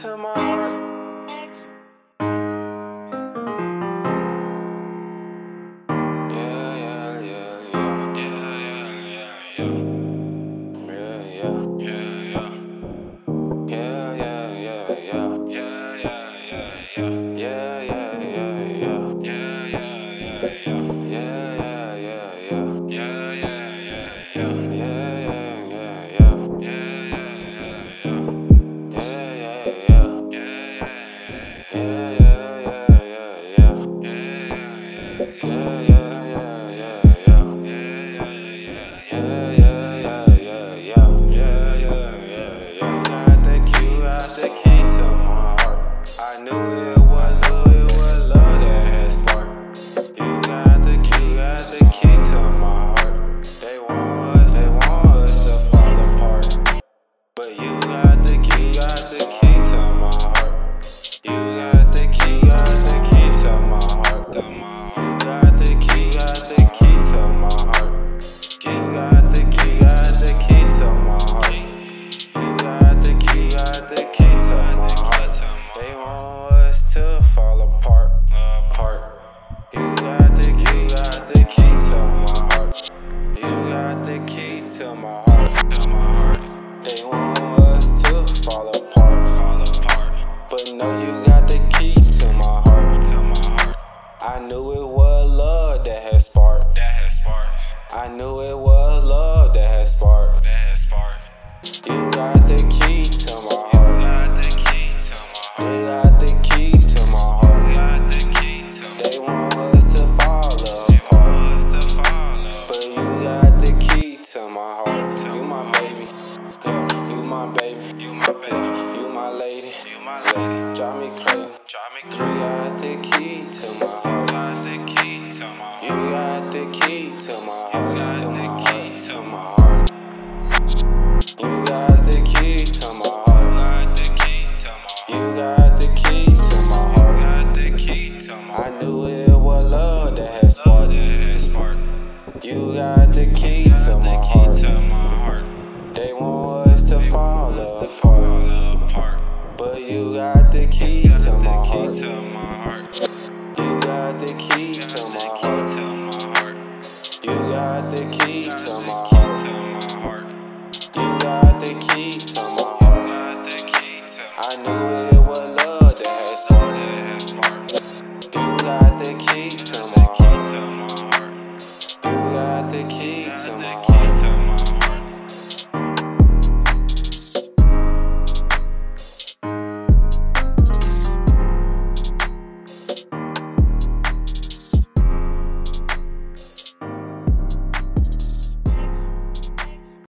tomorrow. No, you got the key to my heart, to my heart. I knew it was love that had sparked, that had sparked. I knew it was love that had sparked, that had sparked. You got the key to my heart. You got the key to my heart. They got the key to my heart. You got the key to my They want us to fall apart. But you got the key to my heart. You my baby. Yeah, you my baby. You my baby. Drive me crazy. Drive me crazy. You got the key to my heart. You got the key to my heart. You got the key to my heart. You got the key to my heart. You got the key to my heart. You got the key to my heart. Got the key to my heart. I knew it was love that had sparked. You got the key to my heart. They want But you got the key to my heart. You got the key to my heart. You got the key to my heart. You got the key to my heart. I knew it was love that started.